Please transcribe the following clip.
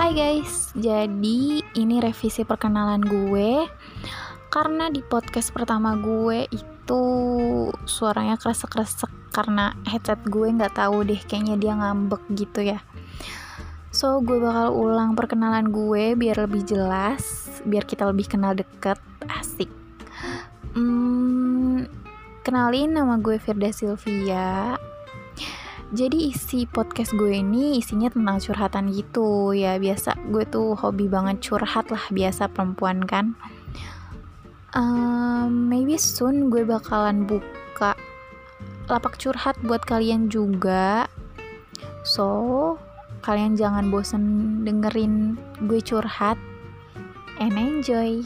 Hai guys, jadi ini revisi perkenalan gue. Karena di podcast pertama gue itu suaranya kresek-kresek Karena headset gue nggak tahu deh, kayaknya dia ngambek gitu ya. So, gue bakal ulang perkenalan gue biar lebih jelas Biar kita lebih kenal deket, asik. Hmm, Kenalin nama gue Firda Sylvia jadi isi podcast gue ini isinya tentang curhatan gitu. Ya biasa gue tuh hobi banget curhat lah biasa perempuan kan. Um, maybe soon gue bakalan buka lapak curhat buat kalian juga. So kalian jangan bosen dengerin gue curhat and enjoy